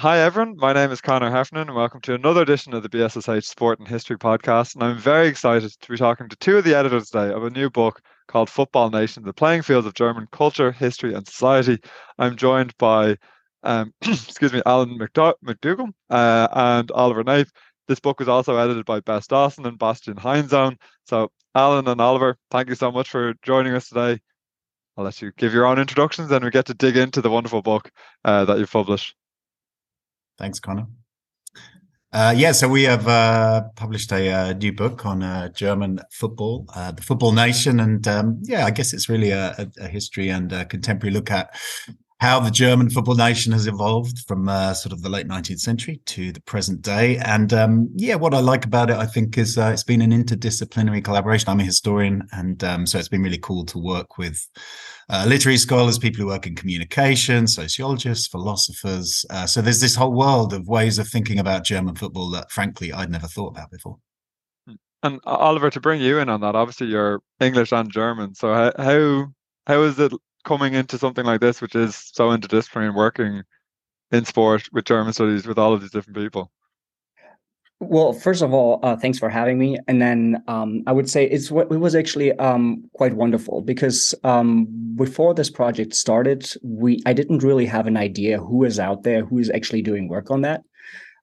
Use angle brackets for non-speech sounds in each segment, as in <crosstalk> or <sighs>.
Hi, everyone. My name is Connor Heffernan, and welcome to another edition of the BSSH Sport and History podcast. And I'm very excited to be talking to two of the editors today of a new book called Football Nation The Playing Fields of German Culture, History, and Society. I'm joined by, um, <clears throat> excuse me, Alan McDou- McDougall uh, and Oliver Knabe. This book was also edited by Bess Dawson and Bastian Heinsohn. So, Alan and Oliver, thank you so much for joining us today. I'll let you give your own introductions, and we get to dig into the wonderful book uh, that you've published. Thanks, Connor. Uh, yeah, so we have uh, published a uh, new book on uh, German football, uh, the football nation, and um, yeah, I guess it's really a, a, history and a contemporary look at how the German football nation has evolved from uh, sort of the late 19th century to the present day. And um, yeah, what I like about it, I think, is it's been an interdisciplinary collaboration. I'm a historian, and um, so it's been really cool to work with uh, literary scholars, people who work in communication, sociologists, philosophers. Uh, so there's this whole world of ways of thinking about German football that, frankly, I'd never thought about before. And Oliver, to bring you in on that, obviously you're English and German. So how how, how is it coming into something like this, which is so interdisciplinary and working in sport with German studies with all of these different people? Well, first of all, uh, thanks for having me. And then um, I would say it's it was actually um, quite wonderful because um, before this project started, we I didn't really have an idea who is out there who is actually doing work on that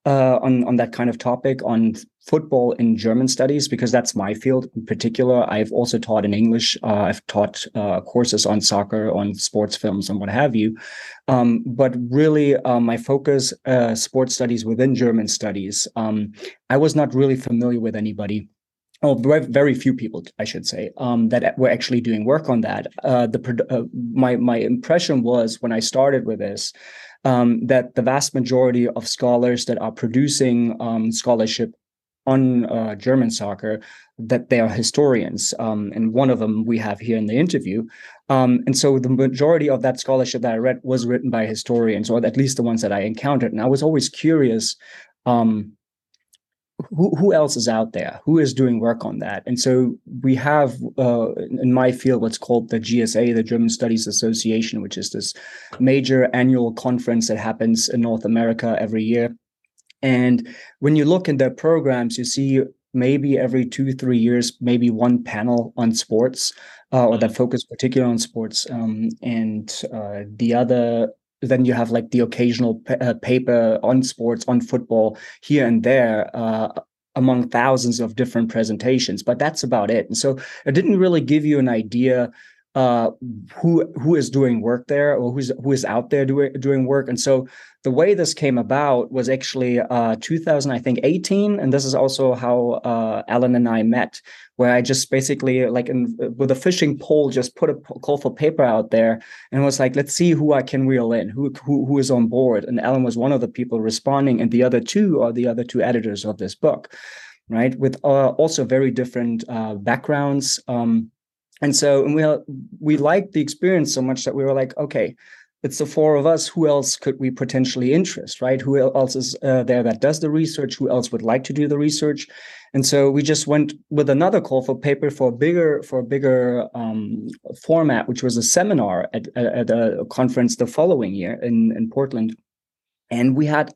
uh, on on that kind of topic on football in German studies because that's my field in particular. I've also taught in English. Uh, I've taught uh, courses on soccer, on sports films, and what have you. Um, but really, uh, my focus uh, sports studies within German studies. Um, I was not really familiar with anybody oh, very few people, I should say, um, that were actually doing work on that. Uh, the uh, my my impression was when I started with this um, that the vast majority of scholars that are producing um, scholarship on uh, German soccer that they are historians, um, and one of them we have here in the interview. Um, and so the majority of that scholarship that I read was written by historians, or at least the ones that I encountered. And I was always curious um, who, who else is out there? Who is doing work on that? And so we have uh, in my field what's called the gsa the german studies association which is this major annual conference that happens in north america every year. And when you look in their programs you see maybe every two three years maybe one panel on sports uh, or that focus particularly on sports um, and uh, the other then you have like the occasional uh, paper on sports on football here and there uh, among thousands of different presentations but that's about it. And so it didn't really give you an idea uh, who who is doing work there or who's who is out there doing doing work. And so the way this came about was actually uh, 2000, I think 18, and this is also how uh, Alan and I met, where I just basically like in, with a fishing pole just put a call for paper out there and was like, let's see who I can reel in, who who who is on board. And Alan was one of the people responding, and the other two are the other two editors of this book, right? With uh, also very different uh, backgrounds. Um, and so and we we liked the experience so much that we were like okay it's the four of us. Who else could we potentially interest right? Who else is uh, there that does the research? Who else would like to do the research? And so we just went with another call for paper for a bigger for a bigger um, format which was a seminar at, at a conference the following year in, in portland. And we had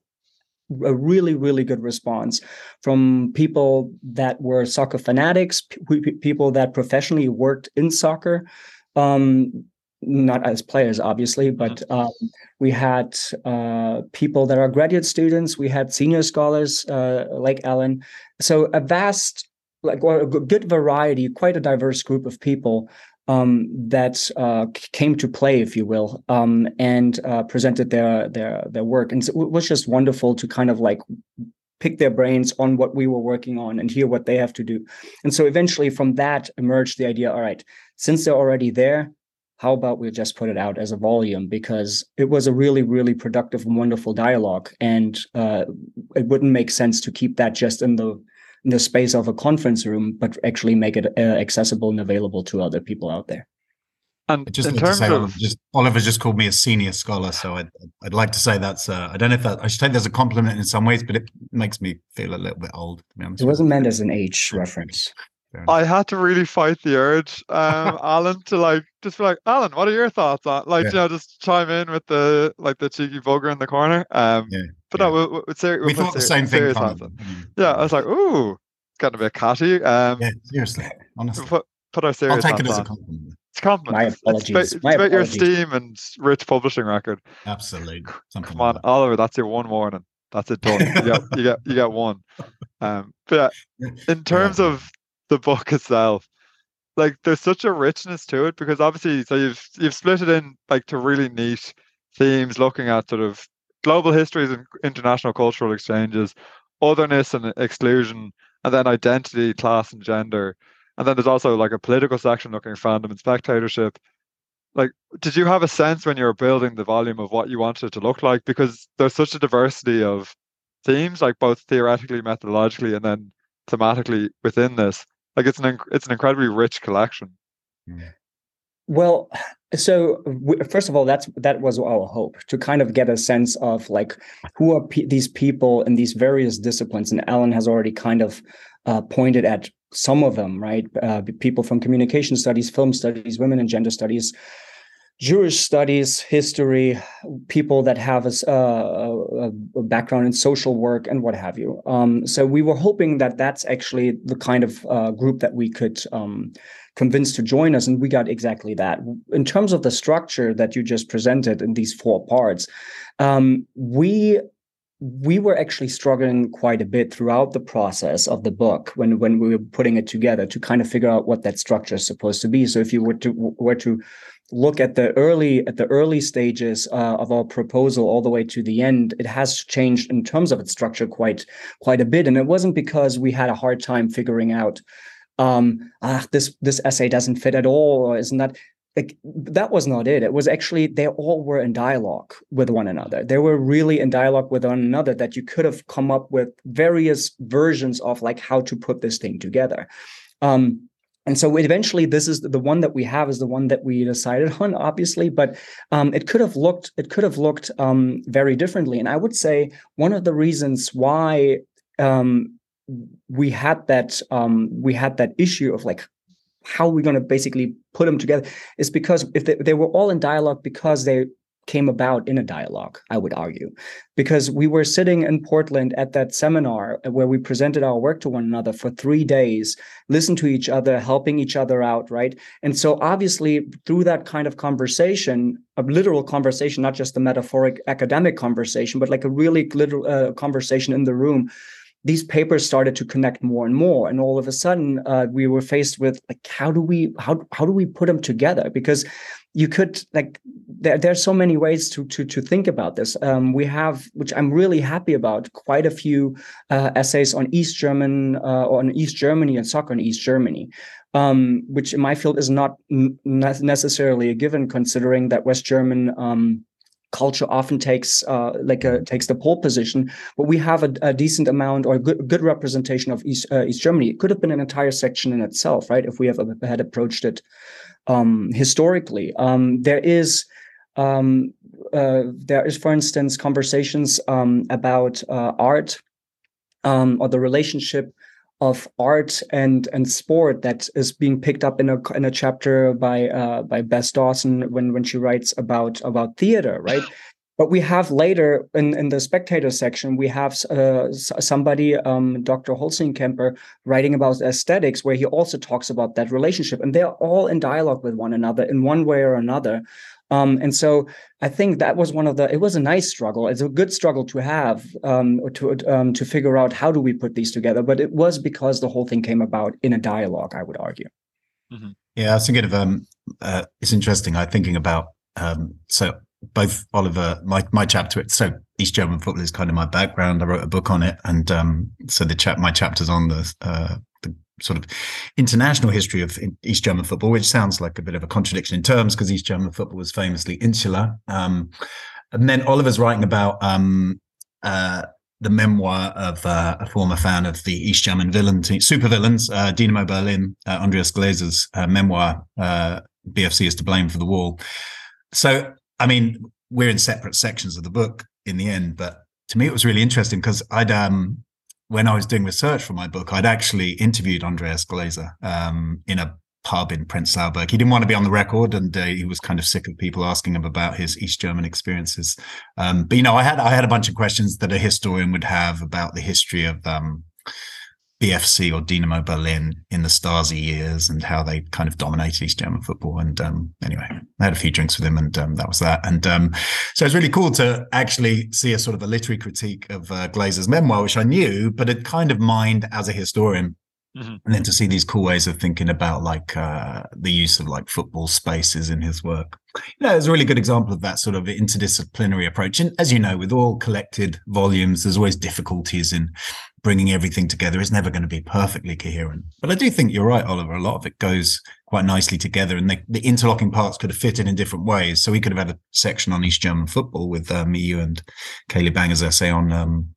a really really good response from people that were soccer fanatics p- people that professionally worked in soccer. Um, not as players obviously but mm-hmm. um, we had uh, people that are graduate students. We had senior scholars uh, like alan. So a vast like a good variety quite a diverse group of people um, that uh, came to play, if you will, um, and uh, presented their their their work, and it was just wonderful to kind of like pick their brains on what we were working on and hear what they have to do. And so eventually, from that emerged the idea: all right, since they're already there, how about we just put it out as a volume because it was a really really productive and wonderful dialogue and uh, it wouldn't make sense to keep that just in the the space of a conference room, but actually make it uh, accessible and available to other people out there. And just in terms say, of just Oliver just called me a senior scholar, so I'd I'd like to say that's uh, I don't know if that I should take that as a compliment in some ways, but it makes me feel a little bit old. To be honest, it wasn't meant as an age reference. I had to really fight the urge, um, <laughs> Alan, to like just be like, Alan, what are your thoughts on like yeah. you know just chime in with the like the cheeky bugger in the corner. Um, yeah, but yeah. no, we, we, ser- we thought the same thing. Yeah, I was like, ooh, getting a bit catty. Um, yeah, seriously, honestly. Put, put our serious. I'll take it as a compliment. It's a compliment. My apologies. It's, it's My about apologies. your steam and rich publishing record. Absolutely. Something Come like on, that. Oliver, that's your one warning. That's it done. you get you get you get one. <laughs> Um, but yeah, in terms Yeah. of the book itself, like there's such a richness to it because obviously, so you've you've split it in like to really neat themes, looking at sort of global histories and international cultural exchanges, otherness and exclusion, and then identity, class, and gender. And then there's also like a political section looking at fandom and spectatorship. Like, did you have a sense when you were building the volume of what you wanted to look like? Because there's such a diversity of themes, like both theoretically, methodologically, and then thematically within this. Like, it's an inc- it's an incredibly rich collection. Well, so w- first of all, that's that was our hope to kind of get a sense of like who are pe- these people in these various disciplines, and Alan has already kind of uh, pointed at some of them, right? Uh, people from communication studies, film studies, women and gender studies, Jewish studies, history, people that have a, uh, a, a background in social work and what have you. Um, so we were hoping that that's actually the kind of uh, group that we could um, convince to join us, and we got exactly that. In terms of the structure that you just presented in these four parts, um, we we were actually struggling quite a bit throughout the process of the book when when we were putting it together to kind of figure out what that structure is supposed to be. So if you were to were to look at the early at the early stages uh, of our proposal all the way to the end, it has changed in terms of its structure quite quite a bit, and it wasn't because we had a hard time figuring out um ah this this essay doesn't fit at all or isn't that like that was not it. It was actually they all were in dialogue with one another. They were really in dialogue with one another that you could have come up with various versions of like how to put this thing together. Um and so eventually this is the one that we have is the one that we decided <laughs> on obviously but um, it could have looked it could have looked um, very differently. And i would say one of the reasons why um, we had that um, we had that issue of like how we're going to basically put them together? Is because if they, they were all in dialogue because they came about in a dialogue i would argue. Because we were sitting in portland at that seminar where we presented our work to one another for three days listened to each other helping each other out right? And so obviously through that kind of conversation a literal conversation not just a metaphoric academic conversation but like a really literal uh, conversation in the room these papers started to connect more and more and all of a sudden uh, we were faced with like how do we how how do we put them together? Because you could like there there's so many ways to to to think about this. Um, we have which i'm really happy about quite a few uh, essays on east german uh, on east germany and soccer in east germany um, which in my field is not necessarily a given considering that west german um, culture often takes uh, like a, takes the pole position, but we have a, a decent amount or good, good representation of East, uh, East Germany. It could have been an entire section in itself, right? If we have had approached it um, historically, um, there is. Um, uh, there is, for instance, conversations um, about uh, art um, or the relationship of art and and sport that is being picked up in a in a chapter by uh, by Bess Dawson when when she writes about about theater, right? <gasps> But we have later in, in the spectator section, we have uh, somebody, um, Dr. Holzing-Kemper, writing about aesthetics, where he also talks about that relationship, and they're all in dialogue with one another in one way or another. Um, and so I think that was one of the. It was a nice struggle. It's a good struggle to have um, to um, to figure out how do we put these together. But it was because the whole thing came about in a dialogue. I would argue. Mm-hmm. Yeah, I was thinking of. Um, uh, it's interesting. I'm thinking about. Um, so both Oliver, my my chapter. So East German football is kind of my background. I wrote a book on it, and um, so the chap my chapter's on the uh, the sort of international history of East German football, which sounds like a bit of a contradiction in terms because East German football was famously insular. Um, and then Oliver's writing about um, uh, the memoir of uh, a former fan of the East German villain super villains, uh, Dynamo Berlin, uh, Andreas Gläser's memoir, uh, BFC is to blame for the wall. So, I mean, we're in separate sections of the book in the end, but to me, it was really interesting because I'd, um, when I was doing research for my book, I'd actually interviewed Andreas Gläser um, in a pub in Prenzlauer Berg. He didn't want to be on the record, and uh, he was kind of sick of people asking him about his East German experiences. Um, but you know, I had I had a bunch of questions that a historian would have about the history of um, BFC or Dynamo Berlin in the Stasi years and how they kind of dominated East German football. And um, anyway, I had a few drinks with him, and um, that was that. And um, so it's really cool to actually see a sort of a literary critique of uh, Gläser's memoir, which I knew, but it kind of mined as a historian Mm-hmm. And then to see these cool ways of thinking about like uh, the use of like football spaces in his work. You know, it's a really good example of that sort of interdisciplinary approach. And as you know, with all collected volumes, there's always difficulties in bringing everything together. is never going to be perfectly coherent. But I do think you're right, Oliver. A lot of it goes quite nicely together, and the, interlocking parts could have fitted in different ways. So we could have had a section on East German football with me, you, and Kayleigh Banger's essay on um,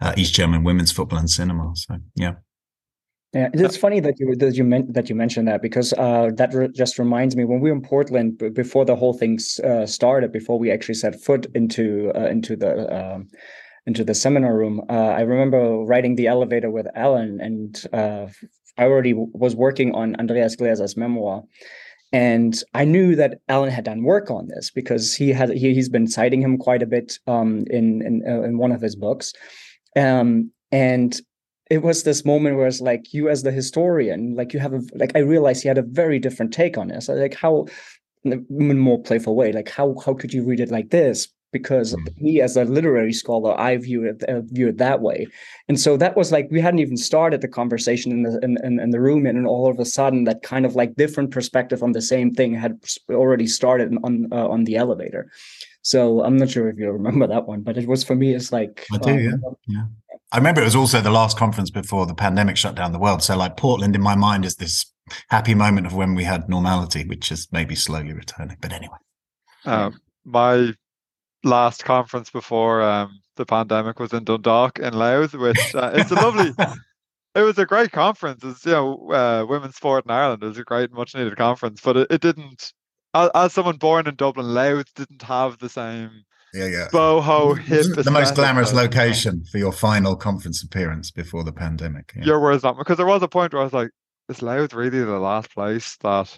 uh, East German women's football and cinema. So yeah. Yeah, it's funny that you that you meant that you mentioned that because uh, that re- just reminds me when we were in Portland b- before the whole thing uh, started, before we actually set foot into uh, into the um, into the seminar room. Uh, I remember riding the elevator with Alan, and uh, I already w- was working on Andreas Gläser's memoir, and I knew that Alan had done work on this because he had he, has been citing him quite a bit um, in in, uh, in one of his books. Um, and it was this moment where it's like you as the historian like you have a like i realized he had a very different take on this like how in a more playful way like how how could you read it like this because mm. me as a literary scholar i view it uh, view it that way and so that was like we hadn't even started the conversation in the in, in, in the room and all of a sudden that kind of like different perspective on the same thing had already started on uh, on the elevator so i'm not sure if you remember that one but it was for me it's like i do um, yeah yeah I remember it was also the last conference before the pandemic shut down the world. So, like Portland, in my mind, is this happy moment of when we had normality, which is maybe slowly returning. But anyway, um, my last conference before um, the pandemic was in Dundalk in Louth, which uh, it's a lovely. <laughs> it was a great conference. It's you know uh, women's sport in Ireland. It was a great, much needed conference, but it, it didn't. As, as someone born in Dublin, Louth didn't have the same yeah, yeah. Boho hip. The most glamorous location for your final conference appearance before the pandemic. Yeah. Your words not because there was a point where I was like, is Louth really the last place that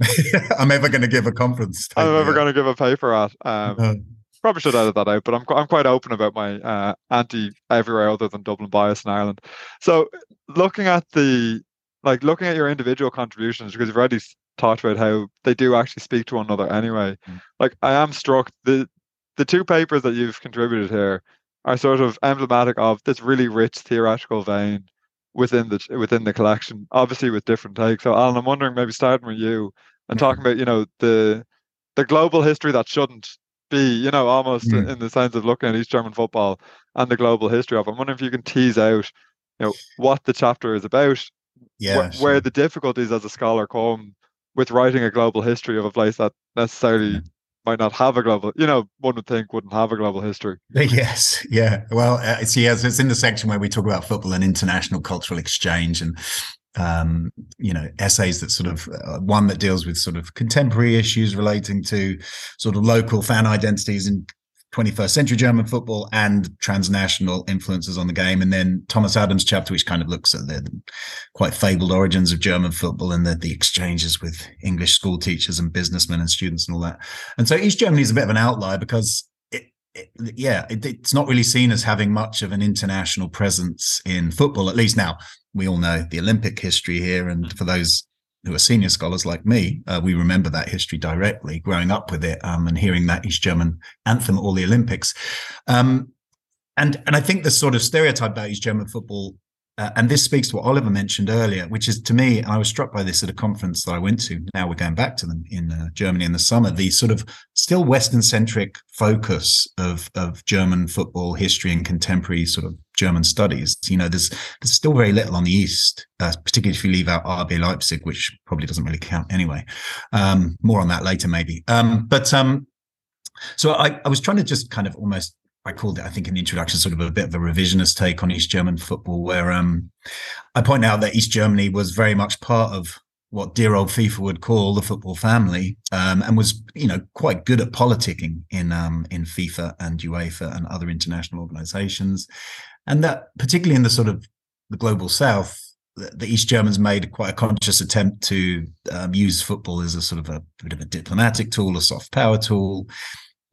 <laughs> I'm ever going to give a conference? I'm ever going to give a paper at. Um, Probably should edit that out, but I'm I'm quite open about my uh, anti everywhere other than Dublin bias in Ireland. So looking at the like looking at your individual contributions because you've already talked about how they do actually speak to one another anyway. Mm. Like I am struck the the two papers that you've contributed here are sort of emblematic of this really rich theoretical vein within the within the collection, obviously with different takes. So, Alan, I'm wondering maybe starting with you and talking about you know the the global history that shouldn't be, you know, almost mm. in the sense of looking at East German football and the global history of. It. I'm wondering if you can tease out, you know, what the chapter is about, yeah, wh- sure. where the difficulties as a scholar come with writing a global history of a place that necessarily yeah might not have a global, you know, one would think wouldn't have a global history. <laughs> Yes, yeah. Well, uh, see, as it's in the section where we talk about football and international cultural exchange and um, you know, essays that sort of uh, one that deals with sort of contemporary issues relating to sort of local fan identities in 21st century German football and transnational influences on the game. And then Thomas Adams' chapter, which kind of looks at the quite fabled origins of German football and the, the exchanges with English school teachers and businessmen and students and all that. And so East Germany is a bit of an outlier because it, yeah, it, it's not really seen as having much of an international presence in football, at least now. We all know the Olympic history here. And for those who are senior scholars like me, uh, we remember that history directly, growing up with it um, and hearing that East German anthem at all the Olympics. Um, and and I think the sort of stereotype about East German football uh, and this speaks to what Oliver mentioned earlier, which is to me, and I was struck by this at a conference that I went to. Now we're going back to them in uh, Germany in the summer. The sort of still Western centric focus of of German football history and contemporary sort of German studies. You know, there's there's still very little on the east, uh, particularly if you leave out RB Leipzig, which probably doesn't really count anyway. Um, more on that later, maybe. Um, but um, so I, I was trying to just kind of almost I called it, I think, in the introduction, sort of a bit of a revisionist take on East German football, where um, I point out that East Germany was very much part of what dear old FIFA would call the football family, um, and was, you know, quite good at politicking in um, in FIFA and UEFA and other international organisations, and that particularly in the sort of the global South, the, East Germans made quite a conscious attempt to um, use football as a sort of a bit of a diplomatic tool, a soft power tool.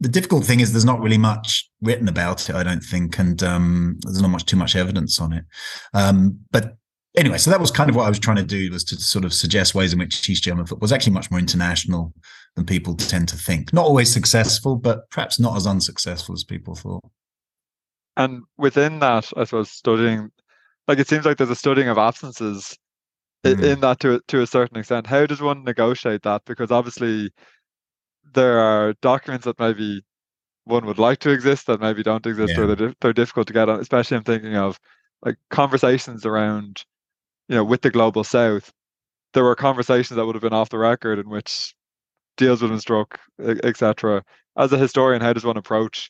The difficult thing is there's not really much written about it, I don't think, and um, there's not much too much evidence on it. Um, but anyway, so that was kind of what I was trying to do was to sort of suggest ways in which East German football was actually much more international than people tend to think. Not always successful, but perhaps not as unsuccessful as people thought. And within that, I suppose studying, like it seems like there's a studying of absences mm. in that to to a certain extent. How does one negotiate that? Because obviously, there are documents that maybe one would like to exist that maybe don't exist, yeah. or they're, they're difficult to get on. Especially, I'm thinking of like conversations around, you know, with the global South. There were conversations that would have been off the record in which deals with been struck, etc. As a historian, how does one approach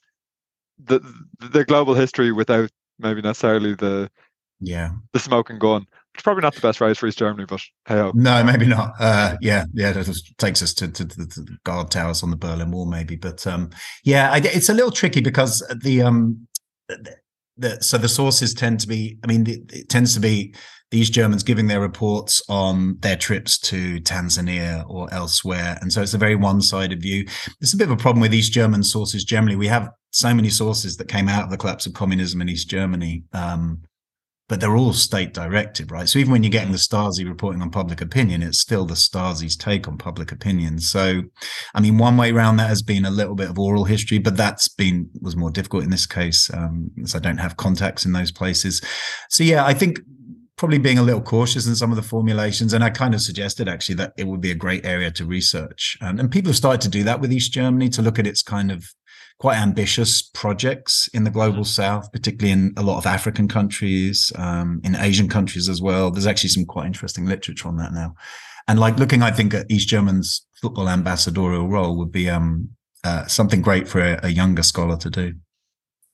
the the global history without maybe necessarily the yeah the smoking gun. It's probably not the best phrase for East Germany, but hey No, maybe not. Uh, yeah, yeah, that takes us to, to, to, the guard towers on the Berlin Wall, maybe. But um, yeah, I, it's a little tricky because the um, the, the, so the sources tend to be. I mean, it, it tends to be these Germans giving their reports on their trips to Tanzania or elsewhere. And so it's a very one sided view. It's a bit of a problem with East German sources generally. We have so many sources that came out of the collapse of communism in East Germany. Um, but they're all state directed, right? So even when you're getting the Stasi reporting on public opinion, it's still the Stasi's take on public opinion. So, I mean, one way around that has been a little bit of oral history, but that's been was more difficult in this case, um, because I don't have contacts in those places. So yeah, I think probably being a little cautious in some of the formulations. And I kind of suggested actually that it would be a great area to research. And, and people have started to do that with East Germany to look at its kind of quite ambitious projects in the global mm-hmm. south, particularly in a lot of African countries, um, in Asian countries as well. There's actually some quite interesting literature on that now. And like looking, I think at East German's football ambassadorial role would be um, uh, something great for a, a younger scholar to do.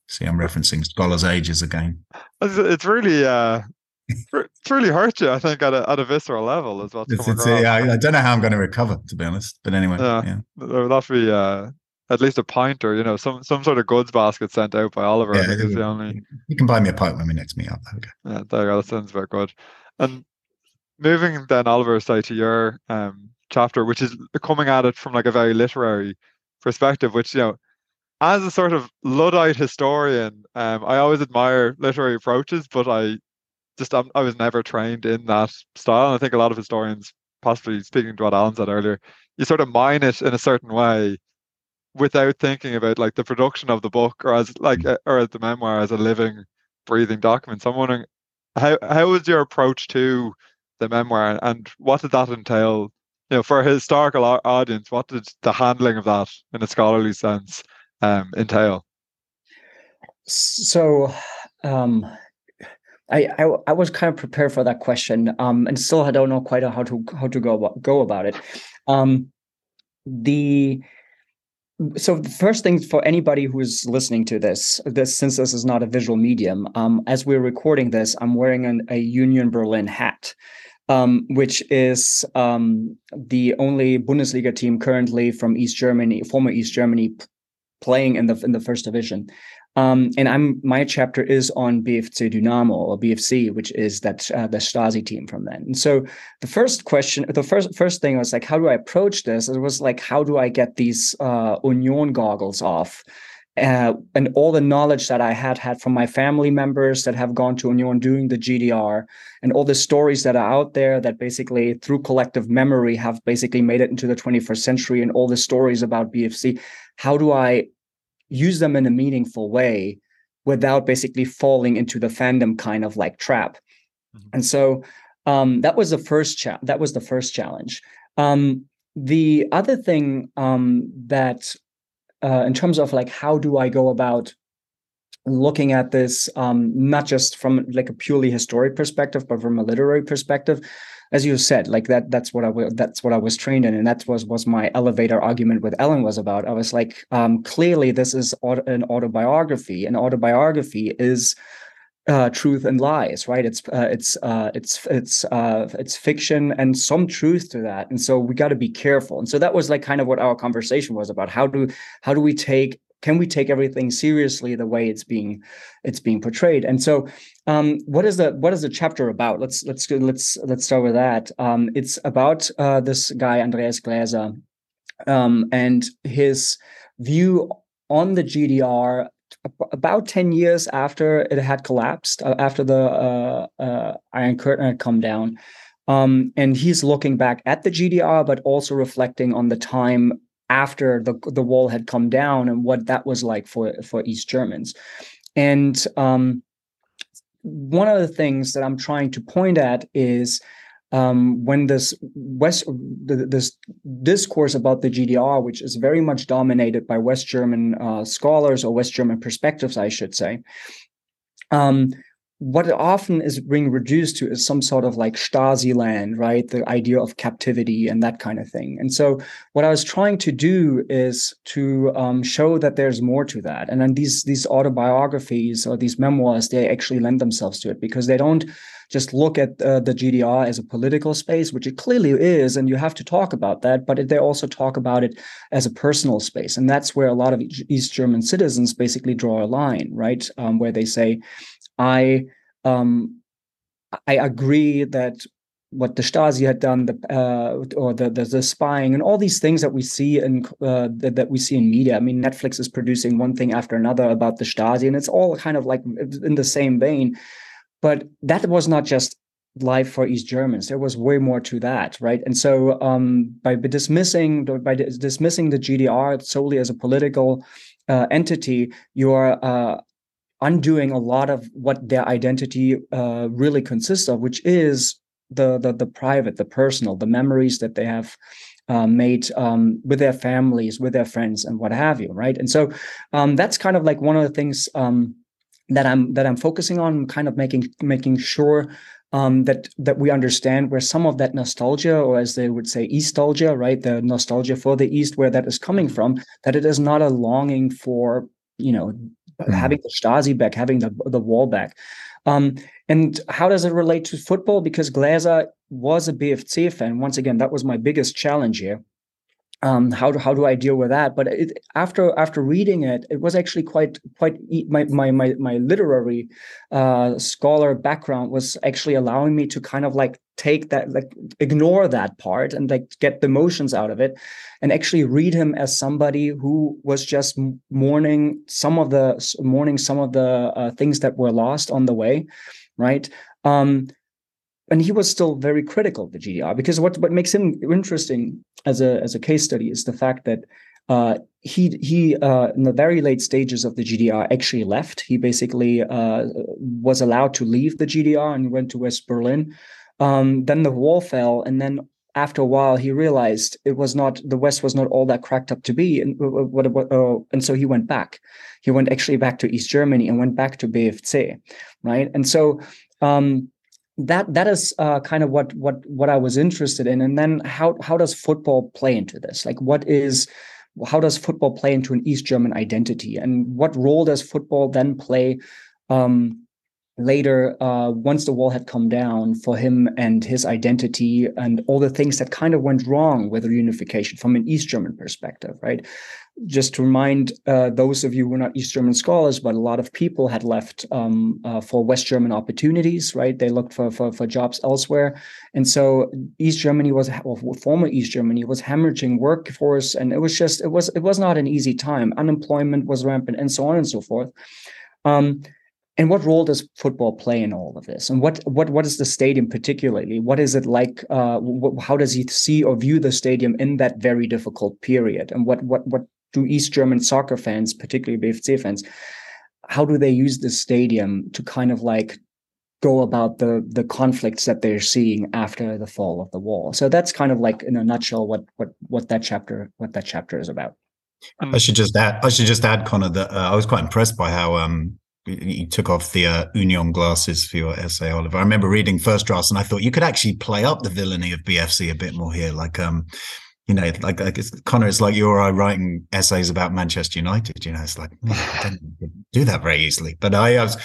See, I'm referencing scholars' ages again. It's really uh, it's really hurt you, I think, at a at a visceral level as well. It's, it's, yeah, I, I, don't know how I'm going to recover, to be honest. But anyway, yeah, yeah. there would be uh, at least a pint or you know some some sort of goods basket sent out by Oliver. Yeah, I think is the only. You can buy me a pint when we next meet up. Okay. Yeah, there you go. That sounds very good. And moving then, Oliver, say to your um, chapter, which is coming at it from like a very literary perspective, which you know as a sort of Luddite historian, um, I always admire literary approaches, but I just I'm, i was never trained in that style. And I think a lot of historians, possibly speaking to what Alan said earlier, you sort of mine it in a certain way without thinking about like the production of the book or as like mm. or as the memoir as a living, breathing document. So I'm wondering how how was your approach to the memoir and what did that entail? You know, for a historical audience, what did the handling of that in a scholarly sense um, entail? So, um, I, I, I was kind of prepared for that question, um, and still I don't know quite how to how to go about, go about it. Um, the so the first thing for anybody who is listening to this, this since this is not a visual medium, um, as we're recording this, I'm wearing an, a Union Berlin hat, um, which is um, the only Bundesliga team currently from East Germany, former East Germany, playing in the in the first division. Um, and I'm my chapter is on BFC Dynamo or BFC, which is that uh, the Stasi team from then. And so the first question, the first first thing was like, how do I approach this? It was like, how do I get these uh, Union goggles off? Uh, and all the knowledge that I had had from my family members that have gone to Union doing the GDR, and all the stories that are out there that basically through collective memory have basically made it into the 21st century, and all the stories about BFC. How do I use them in a meaningful way without basically falling into the fandom kind of like trap. Mm-hmm. And so um, that was the first cha- that was the first challenge. Um, the other thing um, that uh, in terms of like how do I go about looking at this um, not just from like a purely historic perspective but from a literary perspective as you said, like that that's what I was that's what I was trained in, and that was was my elevator argument with Alan was about. I was like, um, clearly this is an autobiography. An autobiography is uh, truth and lies, right? It's uh, it's uh, it's it's uh, it's fiction and some truth to that, and so we got to be careful. And so that was like kind of what our conversation was about. How do how do we take can we take everything seriously the way it's being it's being portrayed? And so um, what is the what is the chapter about? Let's let's let's let's start with that. Um, it's about uh, this guy andreas gläser um, and his view on the gdr about 10 years after it had collapsed uh, after the uh, uh, iron curtain had come down. Um, and he's looking back at the gdr but also reflecting on the time after the the wall had come down and what that was like for for East Germans. And um, one of the things that I'm trying to point at is um, when this West this discourse about the GDR, which is very much dominated by West German uh, scholars or West German perspectives, I should say. Um, what often is being reduced to is some sort of like Stasi land, right? The idea of captivity and that kind of thing. And so, what I was trying to do is to um, show that there's more to that. And then these these autobiographies or these memoirs, they actually lend themselves to it because they don't just look at uh, the GDR as a political space, which it clearly is, and you have to talk about that. But they also talk about it as a personal space, and that's where a lot of East German citizens basically draw a line, right? Um, where they say I um, I agree that what the Stasi had done, the uh, or the, the, the spying and all these things that we see in uh, that, that we see in media. I mean, Netflix is producing one thing after another about the Stasi, and it's all kind of like in the same vein. But that was not just life for East Germans. There was way more to that, right? And so, um, by dismissing by dismissing the GDR solely as a political uh, entity, you are uh, undoing a lot of what their identity uh, really consists of, which is the, the the private, the personal, the memories that they have uh, made um, with their families, with their friends, and what have you, right? And so um, that's kind of like one of the things um, that I'm that I'm focusing on, kind of making making sure um, that that we understand where some of that nostalgia, or as they would say, Eastalgia, right, the nostalgia for the East, where that is coming from, that it is not a longing for you know mm. having the Stasi back, having the the wall back. Um, and how does it relate to football? Because Gläser was a BFC fan. Once again, that was my biggest challenge here um, how do how do I deal with that? But it, after after reading it, it was actually quite quite my my my, my literary uh, scholar background was actually allowing me to kind of like take that like ignore that part and like get the emotions out of it, and actually read him as somebody who was just mourning some of the mourning some of the uh, things that were lost on the way, right? Um, and he was still very critical of the GDR because what what makes him interesting as a as a case study is the fact that uh, he he uh, in the very late stages of the GDR actually left. He basically uh, was allowed to leave the GDR and went to West Berlin. Um, then the wall fell, and then after a while he realized it was not the West was not all that cracked up to be, and what, what uh, and so he went back. He went actually back to East Germany and went back to BFC, right? And so. Um, that that is uh, kind of what what what I was interested in. And then how how does football play into this? Like, what is how does football play into an East German identity, and what role does football then play um, later uh, once the wall had come down for him and his identity and all the things that kind of went wrong with reunification from an East German perspective, right? Just to remind uh, those of you who are not East German scholars, but a lot of people had left um, uh, for West German opportunities, right? They looked for, for, for jobs elsewhere, and so East Germany was, well, former East Germany was hemorrhaging workforce, and it was just it was it was not an easy time. Unemployment was rampant, and so on and so forth. Um, and what role does football play in all of this? And what what what is the stadium particularly? What is it like? Uh, wh- how does he see or view the stadium in that very difficult period? And what what what do East German soccer fans, particularly BFC fans, how do they use the stadium to kind of like go about the the conflicts that they're seeing after the fall of the wall? So that's kind of like in a nutshell what what what that chapter what that chapter is about. I should just add. I should just add, Connor, that uh, I was quite impressed by how um, you took off the uh, Union glasses for your essay, Oliver. I remember reading first drafts, and I thought you could actually play up the villainy of BFC a bit more here. Like, um, you know, like, like it's, Connor, it's like you or I writing essays about Manchester United. You know, it's like I don't do that very easily. But I, I was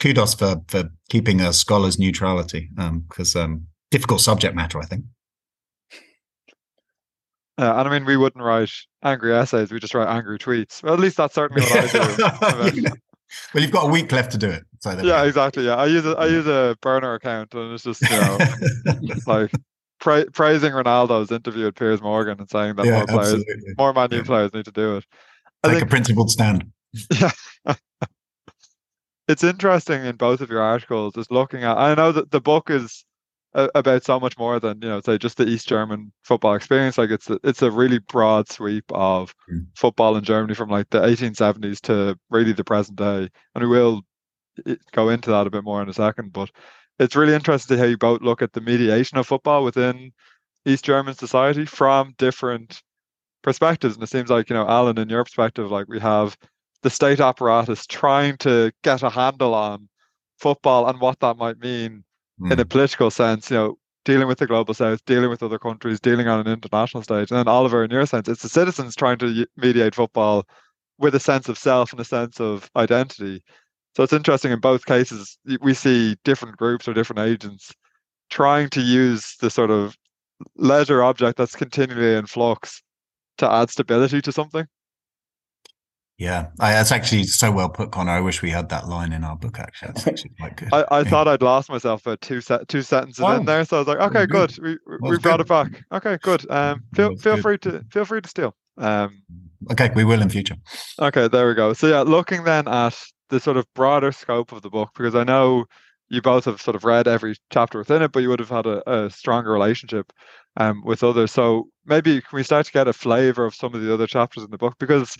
kudos for for keeping a scholar's neutrality because um, um, difficult subject matter, I think. Uh, and I mean, we wouldn't write angry essays; we just write angry tweets. Well, at least that's certainly what I do. <laughs> well, you've got a week left to do it. So yeah, exactly. Yeah, I use a I use a burner account, and it's just you know, <laughs> like pra- praising Ronaldo's interview with Piers Morgan and saying that yeah, more players, absolutely. more Man U yeah. players need to do it. I Take think, a principled stand. Yeah. <laughs> it's interesting in both of your articles is looking at I know that the book is about so much more than you know say just the East German football experience. Like it's a, it's a really broad sweep of mm. football in Germany from like the 1870s to really the present day, and we will go into that a bit more in a second. But it's really interesting to how you both look at the mediation of football within East German society from different perspectives. And it seems like you know, Alan, in your perspective, like we have the state apparatus trying to get a handle on football and what that might mean mm. in a political sense, you know, dealing with the global south, dealing with other countries, dealing on an international stage. And then Oliver, in your sense, it's the citizens trying to mediate football with a sense of self and a sense of identity. So it's interesting in both cases, we see different groups or different agents trying to use the sort of ledger object that's continually in flux to add stability to something. Yeah, I, that's actually so well put, Connor. I wish we had that line in our book. Actually, that's actually quite good. I, I yeah. thought I'd lost myself for two set two sentences wow. in there, so I was like, okay, good. good. We we brought good. it back. Okay, good. Um, feel feel good. free to feel free to steal. Um, okay, we will in future. Okay, there we go. So yeah, looking then at the sort of broader scope of the book, because I know you both have sort of read every chapter within it, but you would have had a, a stronger relationship um, with others. So maybe can we start to get a flavor of some of the other chapters in the book? Because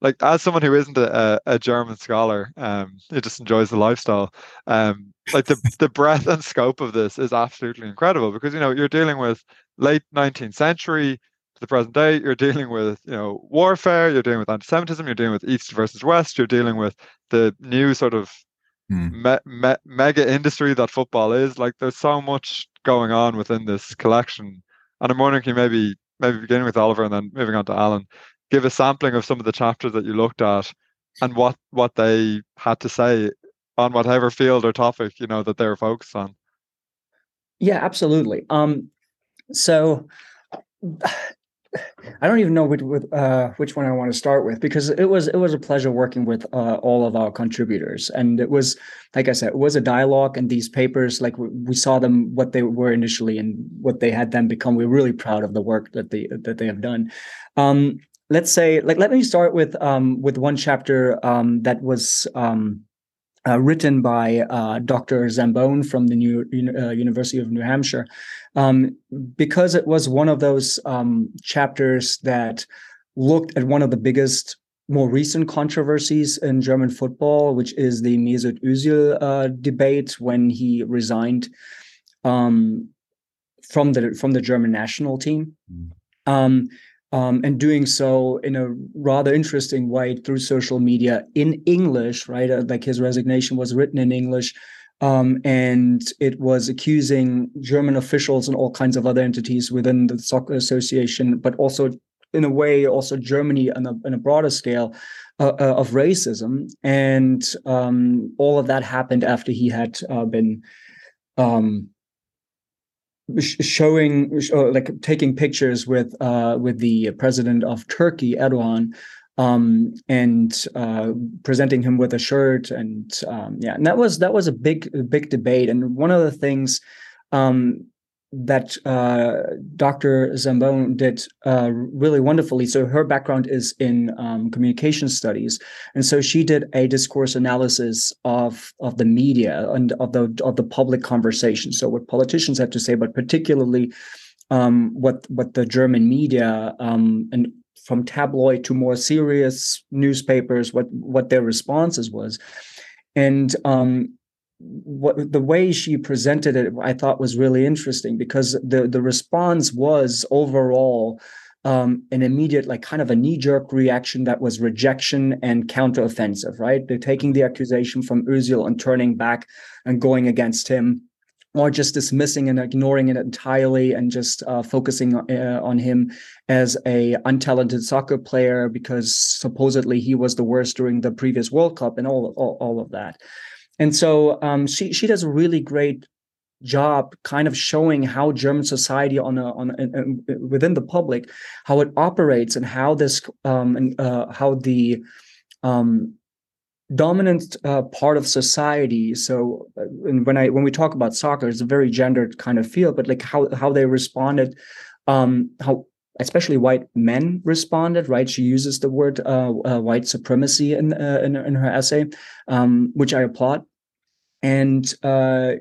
like as someone who isn't a, a German scholar, um, who just enjoys the lifestyle, um, like the the breadth and scope of this is absolutely incredible because you know you're dealing with late 19th century to the present day. You're dealing with you know warfare. You're dealing with anti-Semitism. You're dealing with East versus West. You're dealing with the new sort of hmm. me, me, mega industry that football is. Like there's so much going on within this collection, and I'm wondering, can you maybe maybe beginning with Oliver and then moving on to Alan, give a sampling of some of the chapters that you looked at and what what they had to say on whatever field or topic you know that they were focused on yeah absolutely um so I don't even know which uh, which one I want to start with because it was it was a pleasure working with uh, all of our contributors, and it was like I said, it was a dialogue, and these papers, like we, we saw them what they were initially and what they had then become. We're really proud of the work that they that they have done. Um, let's say like let me start with um, with one chapter um, that was um, uh, written by uh, Dr. Zambone from the New uh, University of New Hampshire, um, because it was one of those um, chapters that looked at one of the biggest, more recent controversies in German football, which is the Mesut Özil uh, debate when he resigned um, from the from the German national team. Mm um, and doing so in a rather interesting way through social media in English, right? Uh, like his resignation was written in English. Um, and it was accusing German officials and all kinds of other entities within the soccer association, but also in a way, also Germany on a, on a broader scale uh, uh, of racism. And um, all of that happened after he had uh, been um, showing like taking pictures with uh, with the president of Turkey Erdogan um, and uh, presenting him with a shirt and um, yeah and that was that was a big big debate. And one of the things um, that uh, Dr. Zambone did uh, really wonderfully. So her background is in um, communication studies, and so she did a discourse analysis of of the media and of the of the public conversation. So what politicians have to say, but particularly um, what what the German media um, and from tabloid to more serious newspapers, what what their responses was, and um, what the way she presented it i thought was really interesting because the the response was overall um, an immediate like kind of a knee-jerk reaction that was rejection and counteroffensive right they're taking the accusation from Özil and turning back and going against him or just dismissing and ignoring it entirely and just uh, focusing uh, on him as a untalented soccer player because supposedly he was the worst during the previous World Cup and all all, all of that. And so um, she she does a really great job kind of showing how German society on a, on a, within the public how it operates and how this um, and uh, how the um, dominant uh, part of society so uh, when i when we talk about soccer it's a very gendered kind of field but like how how they responded um how especially white men responded right? She uses the word uh, uh white supremacy in, uh, in, in her essay um which i applaud. And uh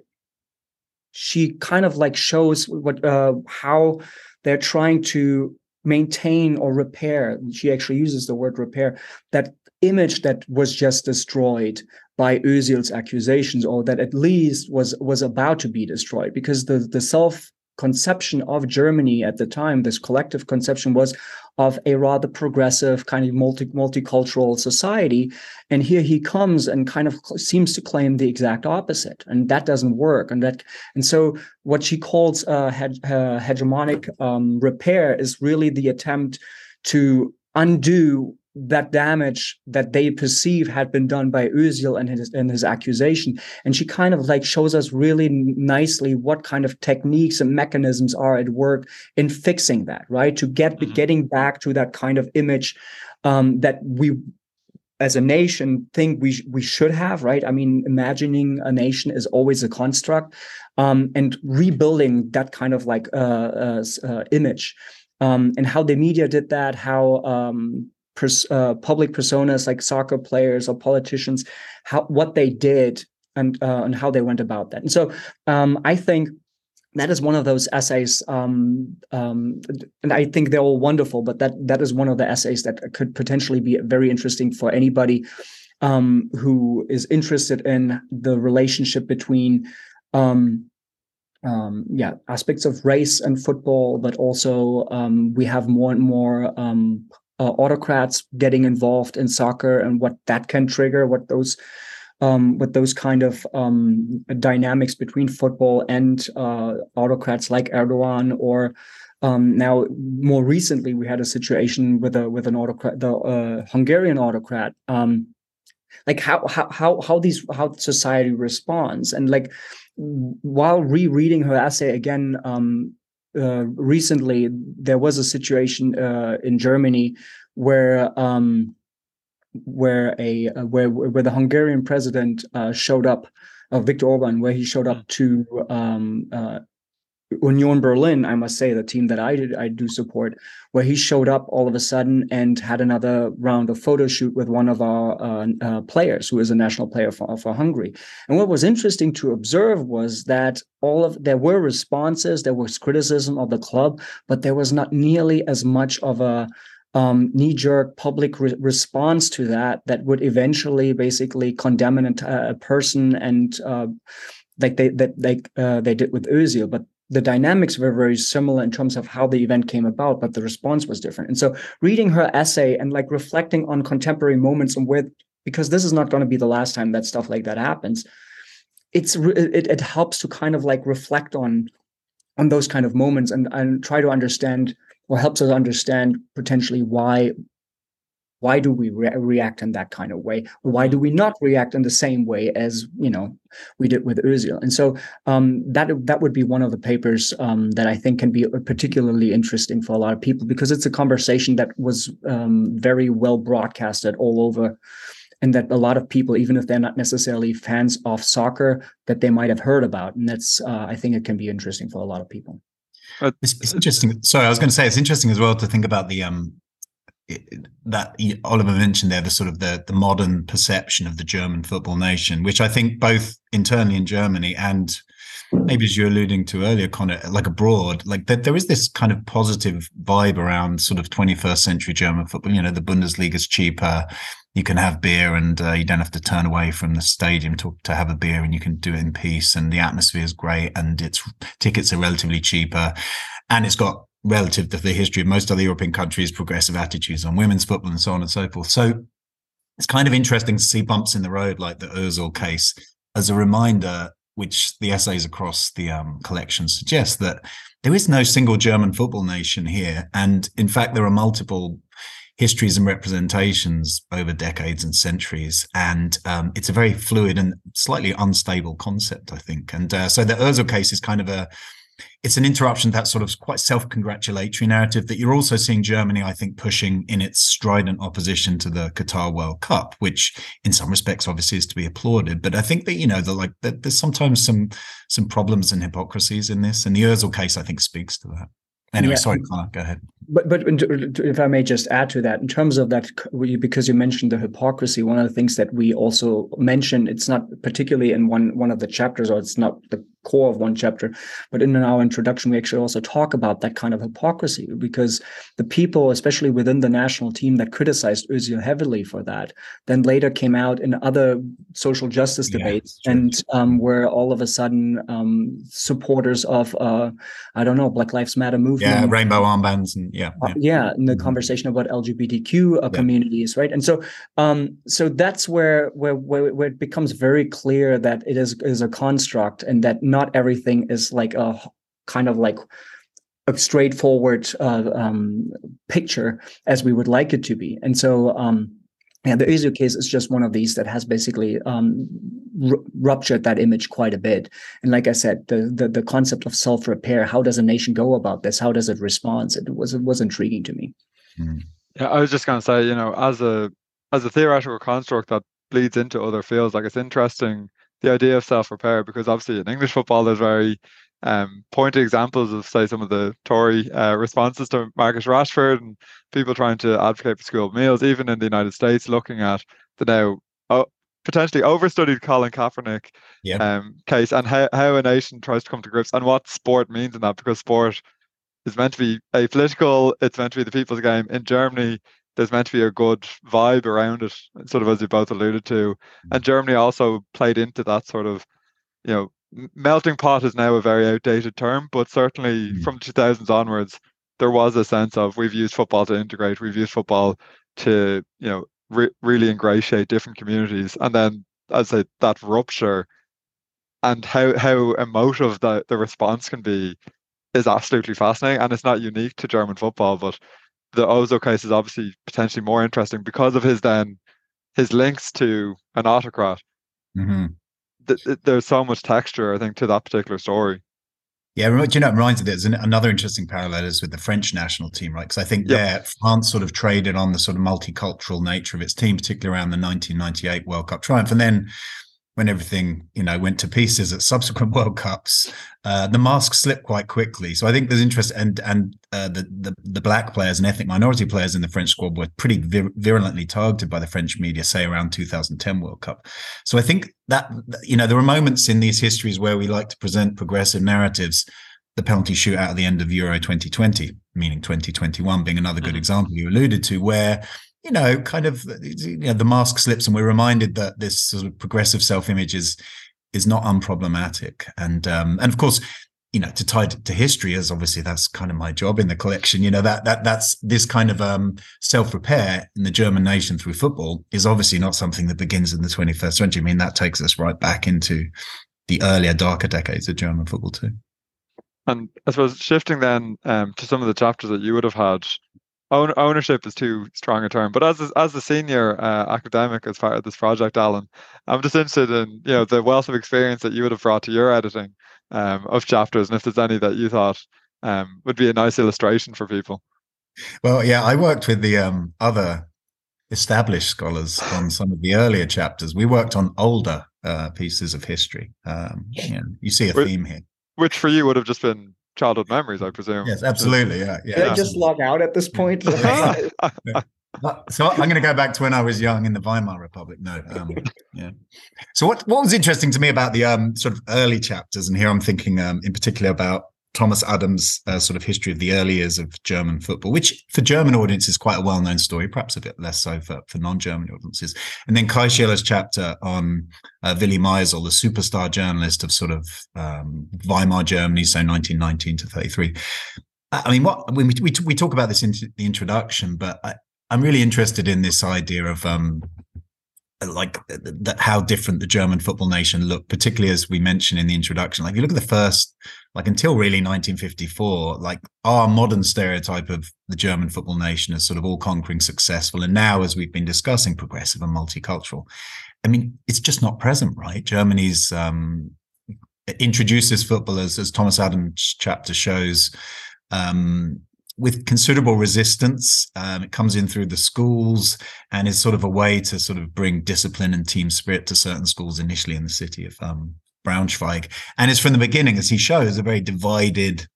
she kind of like shows what uh how they're trying to maintain or repair she actually uses the word repair that image that was just destroyed by Özil's accusations, or that at least was was about to be destroyed, because the the self conception of Germany at the time, this collective conception was of a rather progressive kind of multi multicultural society, and here he comes and kind of seems to claim the exact opposite, and that doesn't work, and that and so what she calls uh, hege- uh, hegemonic um, repair is really the attempt to undo that damage that they perceive had been done by Özil and his and his accusation. And she kind of like shows us really nicely what kind of techniques and mechanisms are at work in fixing that, right? To get mm-hmm. getting back to that kind of image um, that we as a nation think we we should have right i mean imagining a nation is always a construct um, and rebuilding that kind of like uh, uh, uh, image um, and how the media did that how um, pers- uh, public personas like soccer players or politicians, how what they did and uh, and how they went about that. And so um, I think that is one of those essays, um, um, and I think they're all wonderful. But that that is one of the essays that could potentially be very interesting for anybody um, who is interested in the relationship between. Um, um, yeah, aspects of race and football, but also um, we have more and more um, uh, autocrats getting involved in soccer and what that can trigger, what those um, what those kind of um, dynamics between football and uh, autocrats like Erdogan, or um, now more recently we had a situation with a with an autocrat, the uh, Hungarian autocrat. Um, like how how how how these how society responds, and like while rereading her essay again um, uh, recently there was a situation uh, in Germany where um, where a uh, where where the Hungarian president uh, showed up, uh, Viktor Orban, where he showed up to um, Union Berlin, I must say, the team that I did, I do support, where he showed up all of a sudden and had another round of photo shoot with one of our uh, uh, players, who is a national player for, for Hungary. And what was interesting to observe was that all of there were responses, there was criticism of the club, but there was not nearly as much of a um, knee-jerk public re- response to that that would eventually basically condemn an, a person and uh, like they that they uh, they did with Özil, but the dynamics were very similar in terms of how the event came about, but the response was different. And so reading her essay and like reflecting on contemporary moments and where, because this is not going to be the last time that stuff like that happens, it's it, it helps to kind of like reflect on on those kind of moments and and try to understand or helps us understand potentially why why do we re- react in that kind of way? Why do we not react in the same way as you know we did with Özil? And so um, that that would be one of the papers um, that I think can be particularly interesting for a lot of people because it's a conversation that was um, very well broadcasted all over and that a lot of people even if they're not necessarily fans of soccer that they might have heard about. And that's uh, I think it can be interesting for a lot of people. It's, it's interesting. Sorry I was going to say it's interesting as well to think about the um that Oliver mentioned there, the sort of the the modern perception of the German football nation, which I think both internally in Germany and maybe as you're alluding to earlier, Connor, like abroad, like that there is this kind of positive vibe around sort of 21st century German football. You know, the Bundesliga is cheaper. You can have beer and uh, you don't have to turn away from the stadium to, to have a beer and you can do it in peace. And the atmosphere is great and its tickets are relatively cheaper. And it's got relative to the history of most other European countries, progressive attitudes on women's football and so on and so forth. So it's kind of interesting to see bumps in the road like the Özil case as a reminder, which the essays across the um, collection suggest that there is no single German football nation here. And in fact, there are multiple histories and representations over decades and centuries. And um, it's a very fluid and slightly unstable concept, I think. And uh, so the Özil case is kind of a it's an interruption that sort of quite self-congratulatory narrative that you're also seeing Germany, I think, pushing in its strident opposition to the Qatar World Cup, which in some respects obviously is to be applauded. But I think that you know, the, like that there's sometimes some some problems and hypocrisies in this, and the Özil case I think speaks to that. Anyway, yeah. sorry, Connor, go ahead. But but if I may just add to that, in terms of that, because you mentioned the hypocrisy, one of the things that we also mention, it's not particularly in one one of the chapters, or it's not the core of one chapter. But in our introduction, we actually also talk about that kind of hypocrisy because the people, especially within the national team that criticized Özil heavily for that, then later came out in other social justice yeah, debates and um, were all of a sudden um, supporters of, uh, I don't know, Black Lives Matter movement. Yeah, rainbow armbands and yeah. Uh, yeah, in the mm-hmm. conversation about LGBTQ uh, yeah. communities, right? And so, um, so that's where, where where where it becomes very clear that it is is a construct and that not not everything is like a kind of like a straightforward uh, um, picture as we would like it to be. And so, um, yeah, the Özil case is just one of these that has basically um, r- ruptured that image quite a bit. And like I said, the the, the concept of self repair. How does a nation go about this? How does it respond? It was it was intriguing to me. Hmm. Yeah, I was just going to say, you know, as a as a theoretical construct that bleeds into other fields, like it's interesting the idea of self repair because obviously in English football there's very um, pointed examples of say some of the Tory uh, responses to Marcus Rashford and people trying to advocate for school meals, even in the United States, looking at the now oh, potentially overstudied Colin Kaepernick yeah. um, case and how, how a nation tries to come to grips and what sport means in that because sport is meant to be apolitical, it's meant to be the people's game. In Germany, there's meant to be a good vibe around it, sort of as you both alluded to. And Germany also played into that sort of, you know, melting pot is now a very outdated term, but certainly mm. from 2000s onwards, there was a sense of we've used football to integrate, we've used football to, you know, re- really ingratiate different communities. And then, as I say, that rupture and how how emotive the, the response can be is absolutely fascinating. And it's not unique to German football, but the Özil case is obviously potentially more interesting because of his then his links to an autocrat. Mm-hmm. Th- th- there's so much texture, I think, to that particular story. Yeah, do you know, it reminds me there's another interesting parallel is with the French national team, right? Because I think yep. there France sort of traded on the sort of multicultural nature of its team, particularly around the 1998 World Cup triumph, and then when everything you know went to pieces at subsequent <laughs> World Cups, uh, the mask slipped quite quickly. So I think there's interest, and and uh, the, the, the black players and ethnic minority players in the French squad were pretty vir- virulently targeted by the French media, say around 2010 World Cup. So I think that you know there are moments in these histories where we like to present progressive narratives. The penalty shootout at the end of Euro 2020, meaning 2021, being another good mm-hmm. example you alluded to, where you know, kind of you know, the mask slips, and we're reminded that this sort of progressive self-image is is not unproblematic. And um, and of course, you know, to tie to history, as obviously that's kind of my job in the collection. You know, that that that's this kind of um, self-repair in the German nation through football is obviously not something that begins in the 21st century. I mean, that takes us right back into the earlier, darker decades of German football too. And I suppose shifting then um, to some of the chapters that you would have had own, ownership is too strong a term, but as a, as a senior uh, academic as part of this project, Alan, I'm just interested in you know the wealth of experience that you would have brought to your editing um, of chapters, and if there's any that you thought um, would be a nice illustration for people. Well, yeah, I worked with the um, other established scholars on <sighs> some of the earlier chapters. We worked on older uh, pieces of history. Um, yeah, you see a theme here. Which for you would have just been childhood memories, I presume. Yes, absolutely. Yeah, yeah. Did I just log out at this point? <laughs> <laughs> So I'm going to go back to when I was young in the Weimar Republic. No, um, yeah. So what what was interesting to me about the um, sort of early chapters, and here I'm thinking um, in particular about Thomas Adams' uh, sort of history of the early years of German football, which for German audiences is quite a well-known story, perhaps a bit less so for, for non-German audiences. And then Kay Schiller's chapter on uh, Willy Meisl, the superstar journalist of sort of um, Weimar Germany, so 1919 to 33. I mean, what we we, we talk about this in the introduction, but I, am really interested in this idea of um, like that how different the German football nation looked, particularly as we mentioned in the introduction. Like you look at the first, like until really 1954, like our modern stereotype of the German football nation as sort of all conquering successful, and now as we've been discussing, progressive and multicultural. I mean, it's just not present, right? Germany's um, introduces football as Thomas Adams' chapter shows. Um, with considerable resistance. Um, it comes in through the schools and is sort of a way to sort of bring discipline and team spirit to certain schools initially in the city of um, Braunschweig. And it's from the beginning, as he shows, a very divided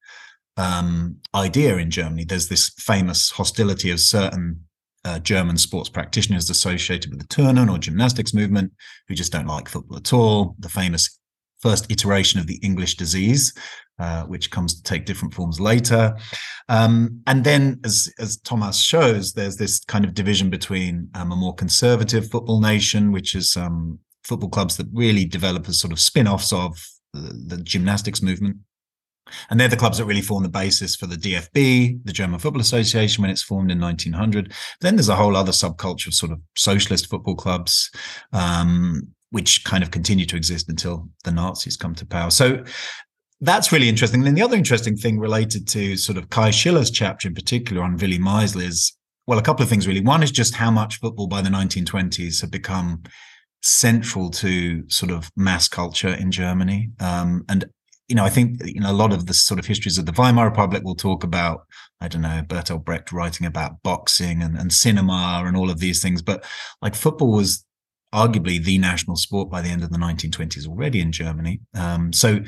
um, idea in Germany. There's this famous hostility of certain uh, German sports practitioners associated with the Turnen or gymnastics movement who just don't like football at all. The famous first iteration of the English disease, uh, which comes to take different forms later. Um, and then, as, as Thomas shows, there's this kind of division between um, a more conservative football nation, which is um, football clubs that really develop as sort of spin offs of the, the gymnastics movement. And they're the clubs that really form the basis for the DFB, the German Football Association, when it's formed in 1900. Then there's a whole other subculture of sort of socialist football clubs, um, which kind of continue to exist until the Nazis come to power. So that's really interesting. And then the other interesting thing related to sort of Kay Schiller's chapter in particular on Willy Meisl is, well, a couple of things really. One is just how much football by the 1920s had become central to sort of mass culture in Germany. Um, and you know, I think you know a lot of the sort of histories of the Weimar Republic will talk about, I don't know, Bertolt Brecht writing about boxing and, and cinema and all of these things. But like football was arguably the national sport by the end of the 1920s already in Germany. Um, so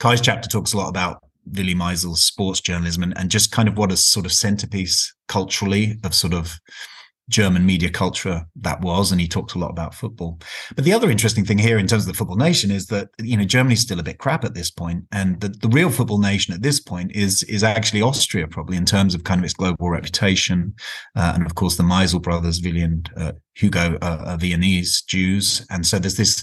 Kay's chapter talks a lot about Willy Meisl's sports journalism and, and just kind of what a sort of centerpiece culturally of sort of German media culture that was, and he talked a lot about football. But the other interesting thing here in terms of the football nation is that you know Germany's still a bit crap at this point, and the, the real football nation at this point is is actually Austria, probably in terms of kind of its global reputation, uh, and of course the Meisl brothers, Willy and uh, Hugo, uh, are Viennese Jews, and so there's this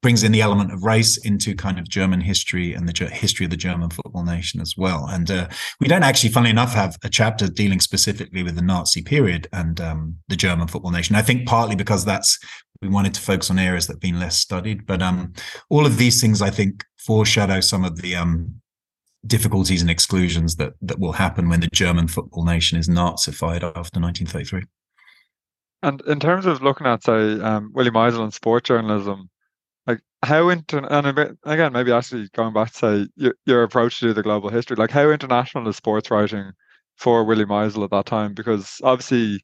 brings in the element of race into kind of German history and the history of the German football nation as well. And uh, we don't actually, funnily enough, have a chapter dealing specifically with the Nazi period and um, the German football nation. I think partly because that's we wanted to focus on areas that have been less studied. But um, all of these things, I think, foreshadow some of the um, difficulties and exclusions that that will happen when the German football nation is Nazified after 1933. And in terms of looking at, say, um, Willy Meisl and sport journalism, how inter and again maybe actually going back to say your, your approach to the global history like how international is sports writing for Willy Meisl at that time because obviously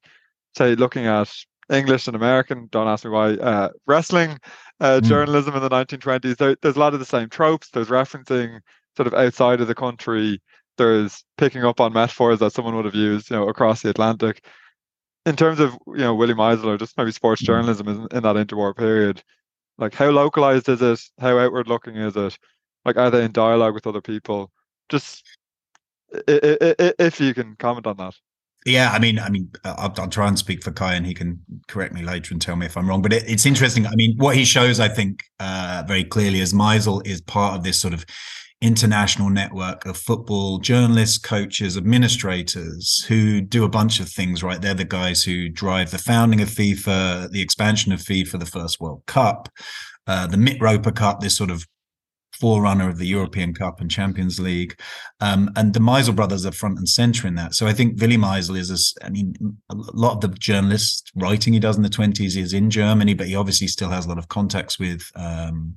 say looking at English and American don't ask me why uh, wrestling uh, mm. journalism in the 1920s there, there's a lot of the same tropes there's referencing sort of outside of the country there's picking up on metaphors that someone would have used you know across the Atlantic in terms of you know Willy Meisl or just maybe sports hmm. journalism in, in that interwar period like how localized is it? How outward looking is it? Like are they in dialogue with other people? Just if you can comment on that. Yeah, I mean, I mean, I'll, I'll, try and speak for Kay, and he can correct me later and tell me if I'm wrong. But it, it's interesting. I mean, what he shows, I think, uh, very clearly is Meisl is part of this sort of international network of football journalists, coaches, administrators who do a bunch of things, right? They're the guys who drive the founding of FIFA, the expansion of FIFA, the first World Cup, uh, the Mitropa Cup, this sort of forerunner of the European Cup and Champions League. Um, and the Meisl brothers are front and center in that. So I think Willy Meisl is, a, I mean, a lot of the journalist writing he does in the 20s is in Germany, but he obviously still has a lot of contacts with. Um,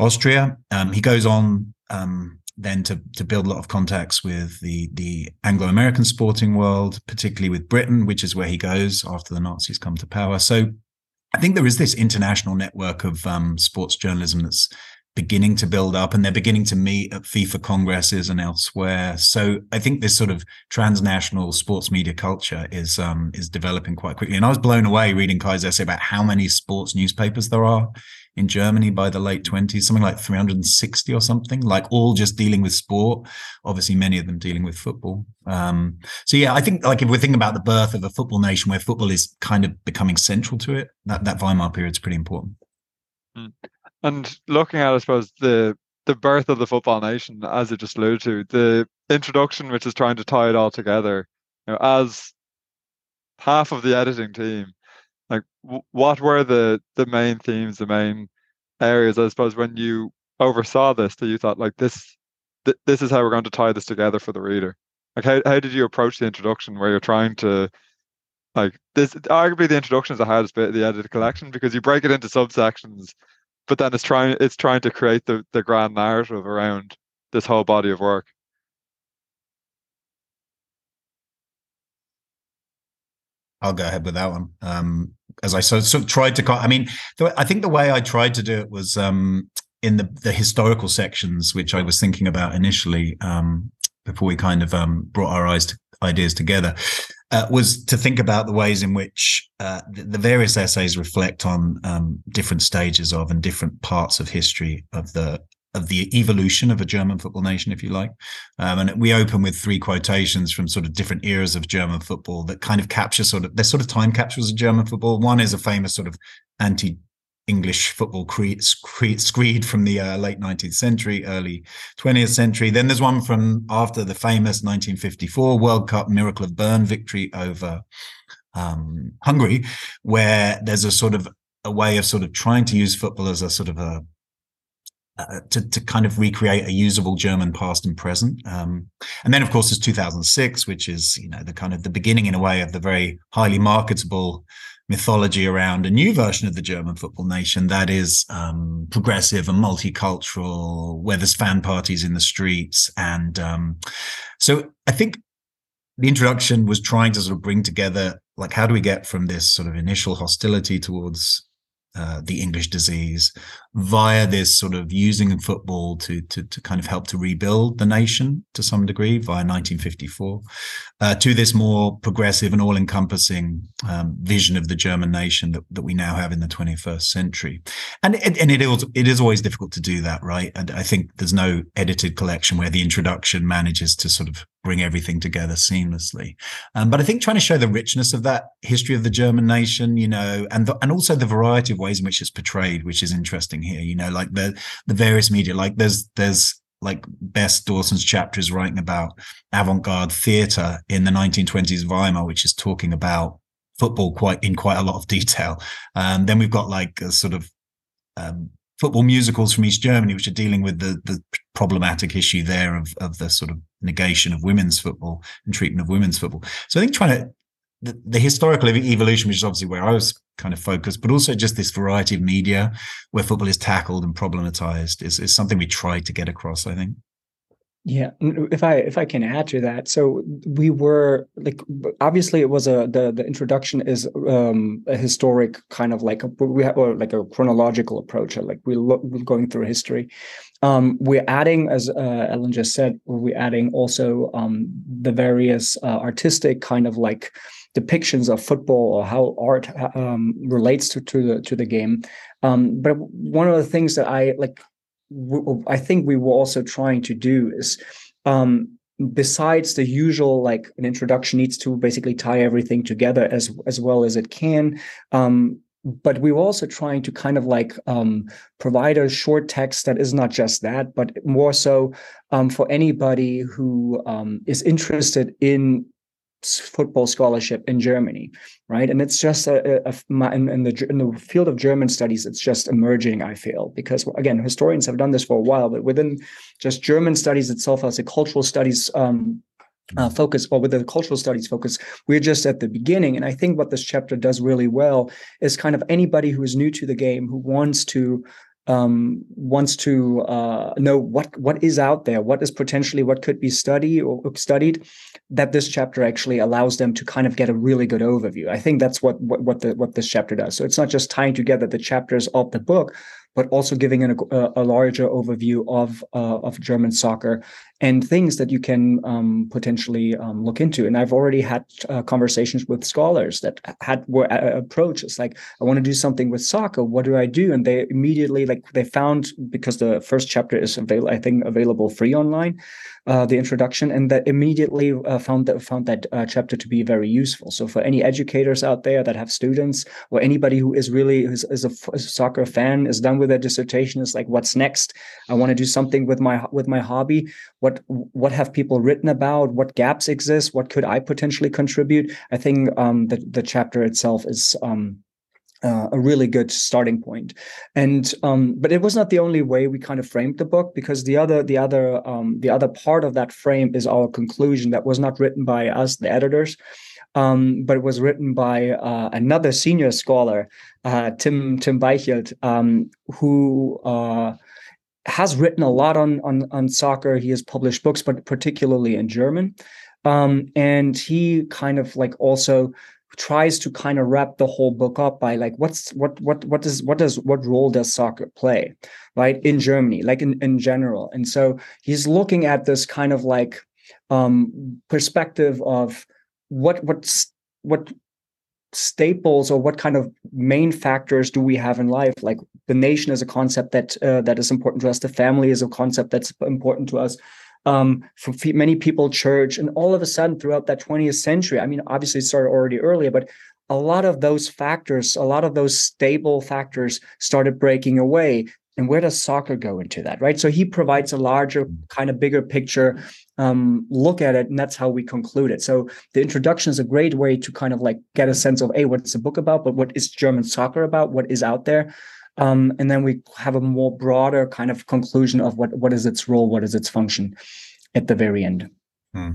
Austria. Um, he goes on um, then to to build a lot of contacts with the the Anglo American sporting world, particularly with Britain, which is where he goes after the Nazis come to power. So I think there is this international network of um, sports journalism that's beginning to build up and they're beginning to meet at FIFA congresses and elsewhere. So I think this sort of transnational sports media culture is um, is developing quite quickly. And I was blown away reading Kay's essay about how many sports newspapers there are in Germany by the late 20s, something like 360 or something, like all just dealing with sport. Obviously, many of them dealing with football. Um, so yeah, I think like if we're thinking about the birth of a football nation where football is kind of becoming central to it, that, that Weimar period is pretty important. Hmm. And looking at, I suppose, the the birth of the football nation, as it just alluded to, the introduction, which is trying to tie it all together, you know, as half of the editing team, Like, what were the the main themes, the main areas? I suppose when you oversaw this, that you thought like this, th- this is how we're going to tie this together for the reader. Like, how how did you approach the introduction, where you're trying to like this? Arguably, the introduction is the hardest bit of the edited collection because you break it into subsections, but then it's trying it's trying to create the the grand narrative around this whole body of work. I'll go ahead with that one. Um, as I of tried to, I mean, I think the way I tried to do it was um, in the, the historical sections, which I was thinking about initially um, before we kind of um, brought our eyes to, ideas together, uh, was to think about the ways in which uh, the, the, various essays reflect on um, different stages of and different parts of history of the of the evolution of a German football nation, if you like. Um, and we open with three quotations from sort of different eras of German football that kind of capture sort of, they're sort of time capsules of German football. One is a famous sort of anti English football creed, screed from the uh, late 19th century, early 20th century. Then there's one from after the famous 1954 World Cup Miracle of Bern victory over um, Hungary, where there's a sort of a way of sort of trying to use football as a sort of a uh, to, to kind of recreate a usable German past and present. Um, and then, of course, there's 2006, which is, you know, the kind of the beginning in a way of the very highly marketable mythology around a new version of the German football nation that is um, progressive and multicultural, where there's fan parties in the streets. And um, so I think the introduction was trying to sort of bring together, like, how do we get from this sort of initial hostility towards uh, the English disease via this sort of using football to, to, to kind of help to rebuild the nation to some degree via 1954 uh, to this more progressive and all-encompassing um, vision of the German nation that, that we now have in the 21st century. And, and it, is, it is always difficult to do that, right? And I think there's no edited collection where the introduction manages to sort of bring everything together seamlessly. Um, but I think trying to show the richness of that history of the German nation, you know, and the, and also the variety of ways in which it's portrayed, which is interesting here. You know, like the the various media, like there's there's like Bess Dawson's chapter is writing about avant-garde theatre in the 1920s Weimar, which is talking about football quite in quite a lot of detail. And um, then we've got like a sort of um, football musicals from East Germany, which are dealing with the the problematic issue there of of the sort of negation of women's football and treatment of women's football. So I think trying to the, the, historical evolution, which is obviously where I was kind of focused, but also just this variety of media where football is tackled and problematized is, is something we try to get across, I think. Yeah, if I if I can add to that, so we were like obviously it was a the the introduction is um, a historic kind of like a, we have like a chronological approach, like we look going through history. Um, we're adding, as uh, Alan just said, we're adding also um, the various uh, artistic kind of like depictions of football or how art um, relates to, to the to the game. Um, but one of the things that I like, I think we were also trying to do is, um, besides the usual like an introduction needs to basically tie everything together as as well as it can. Um, but we were also trying to kind of like um, provide a short text that is not just that, but more so um, for anybody who um, is interested in football scholarship in Germany, right? And it's just a, a, a in, in, the in the field of German studies, it's just emerging. I feel because again, historians have done this for a while, but within just German studies itself as a cultural studies um, uh, focus or with the cultural studies focus we're just at the beginning and i think what this chapter does really well is kind of anybody who is new to the game who wants to um, wants to uh, know what what is out there, what is potentially what could be studied or studied, that this chapter actually allows them to kind of get a really good overview. I think that's what what what, the, what this chapter does. So it's not just tying together the chapters of the book, but also giving a, a larger overview of uh, of German soccer and things that you can um, potentially um, look into. And I've already had uh, conversations with scholars that had were uh, approaches like, I want to do something with soccer. What do I do? And they immediately like they found because the first chapter is available, I think, available free online uh, the introduction, and that immediately uh, found that found that uh, chapter to be very useful. So for any educators out there that have students, or anybody who is really is, is a, a soccer fan, is done with their dissertation, is like, what's next? I want to do something with my with my hobby. What what have people written about? What gaps exist? What could I potentially contribute? I think um, the the chapter itself is um, uh, a really good starting point and um, but it was not the only way we kind of framed the book because the other the other um, the other part of that frame is our conclusion that was not written by us the editors um, but it was written by uh, another senior scholar uh, Timm Timm Beichelt, um, who uh, has written a lot on, on on soccer. He has published books but particularly in german. Um, and he kind of like also tries to kind of wrap the whole book up by like what's what what what does what does what role does soccer play right in germany like in, in general? And so he's looking at this kind of like um perspective of what what's what staples or what kind of main factors do we have in life? Like the nation is a concept that uh, that is important to us. The family is a concept that's important to us. Um, for many people, church, and all of a sudden throughout that 20th century, I mean, obviously it started already earlier, but a lot of those factors, a lot of those stable factors started breaking away. And where does soccer go into that, right? So he provides a larger, kind of bigger picture um, look at it, and that's how we conclude it. So the introduction is a great way to kind of like get a sense of, hey, what's the book about? But what is German soccer about? What is out there? Um, and then we have a more broader kind of conclusion of what what is its role, what is its function at the very end. Hmm.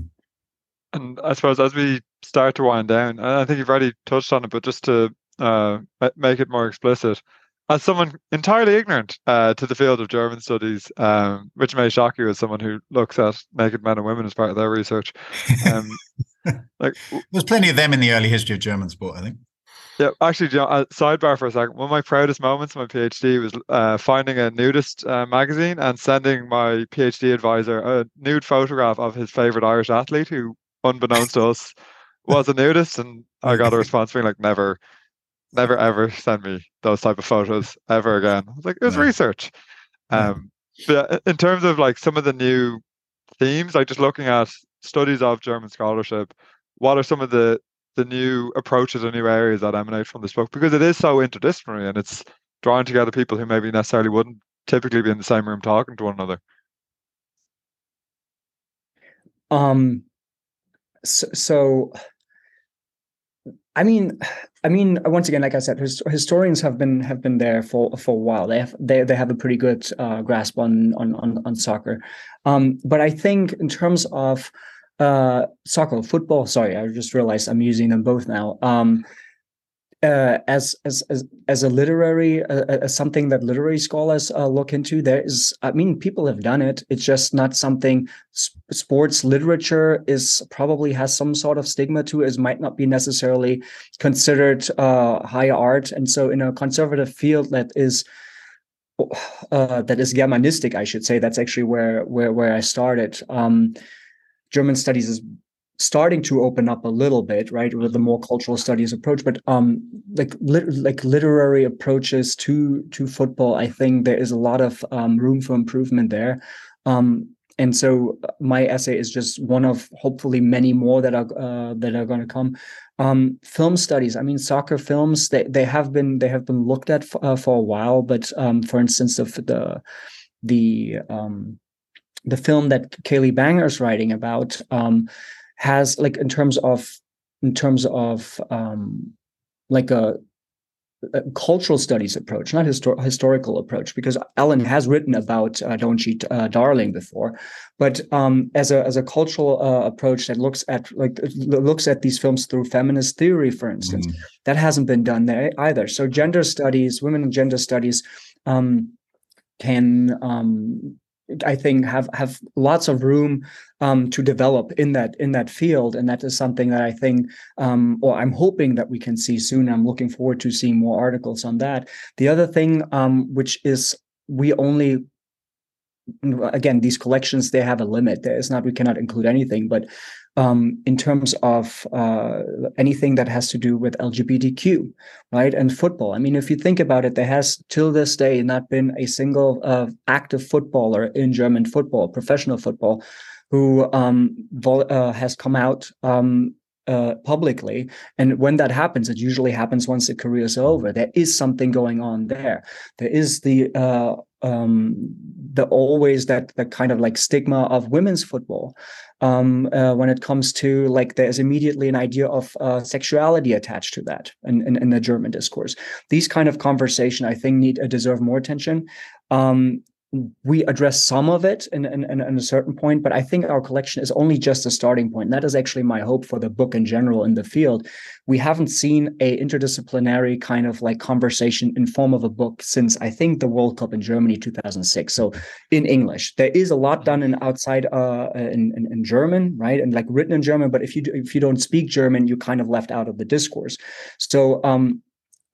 And I suppose as we start to wind down, I think you've already touched on it, but just to uh, make it more explicit, as someone entirely ignorant uh, to the field of German studies, um, which may shock you as someone who looks at naked men and women as part of their research. Um, <laughs> like, There's plenty of them in the early history of German sport, I think. Yeah, actually, John, uh, sidebar for a second. One of my proudest moments in my PhD was uh, finding a nudist uh, magazine and sending my PhD advisor a nude photograph of his favorite Irish athlete, who, unbeknownst to us, was a nudist. And I got a response being like, "Never, never, ever send me those type of photos ever again." I was like, "It was no. research." Um, but in terms of like some of the new themes, like just looking at studies of German scholarship, what are some of the the new approaches and new areas that emanate from this book because it is so interdisciplinary and it's drawing together people who maybe necessarily wouldn't typically be in the same room talking to one another. Um. So, so I mean, I mean, once again, like I said, his, historians have been have been there for for a while. They have they they have a pretty good uh, grasp on on on, on soccer, um, but I think in terms of uh, soccer, football. Sorry, I just realized I'm using them both now. Um, uh, as as as as a literary uh, uh, as something that literary scholars uh, look into there is i mean people have done it. It's just not something sp- sports literature is probably has some sort of stigma to it. Might not be necessarily considered uh, high art. And so in a conservative field that is uh, that is germanistic i should say that's actually where where where i started. Um, German studies is starting to open up a little bit, right, with the more cultural studies approach. But um, like lit- like literary approaches to to football, I think there is a lot of um, room for improvement there. Um, and so uh, my essay is just one of hopefully many more that are uh, that are going to come. Um, film studies. I mean, soccer films. They they have been they have been looked at f- uh, for a while. But um, for instance, of the the um, the film that Kaylee Banger is writing about um, has like in terms of in terms of um, like a, a, cultural studies approach, not histor- historical approach, because Alan has written about uh, Don't Cheat uh, Darling before, but um, as a as a cultural uh, approach that looks at like looks at these films through feminist theory, for instance, mm. that hasn't been done there either. So gender studies, women and gender studies. Um, can um, I think have have lots of room um, to develop in that in that field, and that is something that I think, um, or I'm hoping that we can see soon. I'm looking forward to seeing more articles on that. The other thing, um, which is we only again these collections they have a limit. Is not we cannot include anything, but um, in terms of uh, anything that has to do with LGBTQ, right, and football. I mean, if you think about it, there has till this day not been a single uh, active footballer in German football, professional football, who um, vol- uh, has come out um, uh, publicly. And when that happens, it usually happens once the career is over. There is something going on there. There is the uh, um, the always that that kind of like stigma of women's football um, uh, when it comes to like there's immediately an idea of uh, sexuality attached to that in, in, in, the German discourse. These kind of conversation, I think, need uh, deserve more attention. Um, we address some of it in, in, in, a certain point, but I think our collection is only just a starting point. And that is actually my hope for the book in general in the field. We haven't seen a interdisciplinary kind of like conversation in form of a book since I think the World Cup in Germany 2006. So in English, there is a lot done in outside uh, in, in, in German, right, and like written in German. But if you if you don't speak German, you're kind of left out of the discourse. So um,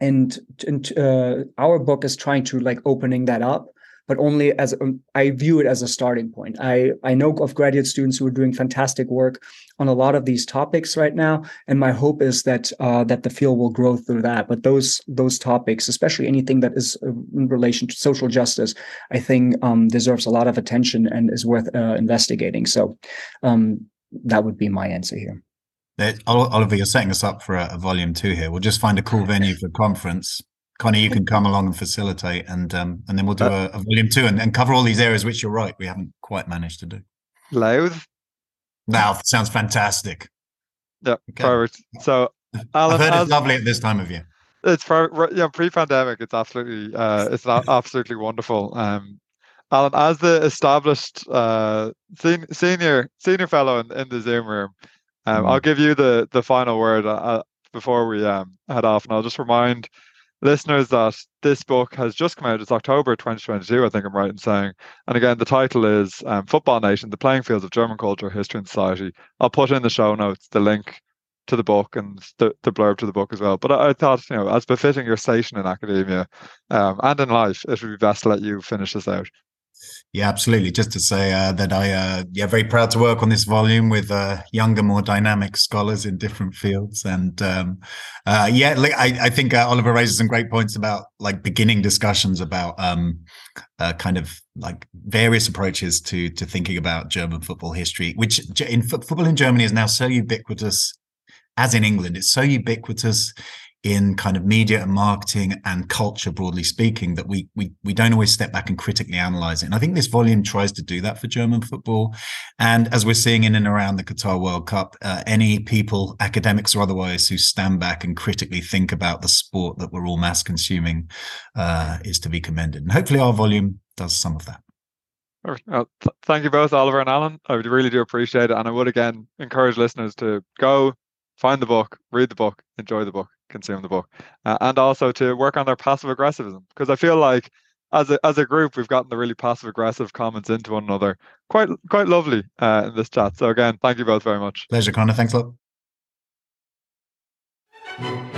and, and uh, our book is trying to like opening that up but only as um, I view it as a starting point. I I know of graduate students who are doing fantastic work on a lot of these topics right now, and my hope is that uh, that the field will grow through that. But those those topics, especially anything that is uh, in relation to social justice, I think um, deserves a lot of attention and is worth uh, investigating. So um, that would be my answer here. Oliver, you're setting us up for a, a, volume two here. We'll just find a cool venue for conference Connie, you can come along and facilitate, and um, and then we'll do uh, a, a, volume two and, and cover all these areas which you're right we haven't quite managed to do. Louth. Now sounds fantastic. Yeah, okay. perfect. So, Alan, I've heard as, it's lovely at this time of year. It's yeah, pre-pandemic. It's absolutely uh, it's absolutely wonderful. Um, Alan, as the established uh, senior senior fellow in, in the Zoom room, um, mm. I'll give you the the final word uh, before we um, head off, and I'll just remind listeners that this book has just come out. It's October 2022, I think I'm right in saying. And again, the title is um, Football Nation, The Playing Fields of German Culture, History and Society. I'll put in the show notes the link to the book and the, the blurb to the book as well. But I, I thought, you know, as befitting your station in academia um, and in life, it would be best to let you finish this out. Yeah, absolutely. Just to say uh, that I, uh, yeah, very proud to work on this volume with uh, younger, more dynamic scholars in different fields, and um, uh, yeah, like, I, I think uh, Oliver raises some great points about like beginning discussions about um, uh, kind of like various approaches to to thinking about German football history, which in football in Germany is now so ubiquitous, as in England, it's so ubiquitous in kind of media and marketing and culture broadly speaking that we we we don't always step back and critically analyze it. And i think this volume tries to do that for german football. And as we're seeing in and around the qatar world cup uh, any people academics or otherwise who stand back and critically think about the sport that we're all mass consuming uh, is to be commended. And hopefully our volume does some of that. Well, th- thank you both, Oliver and Alan. I really do appreciate it. And I would again encourage listeners to go find the book, read the book, enjoy the book, consume the book, uh, and also to work on their passive aggressivism because I feel like as a as a group we've gotten the really passive aggressive comments into one another quite quite lovely uh, in this chat. So again, thank you both very much. Pleasure, Connor. Thanks a lot.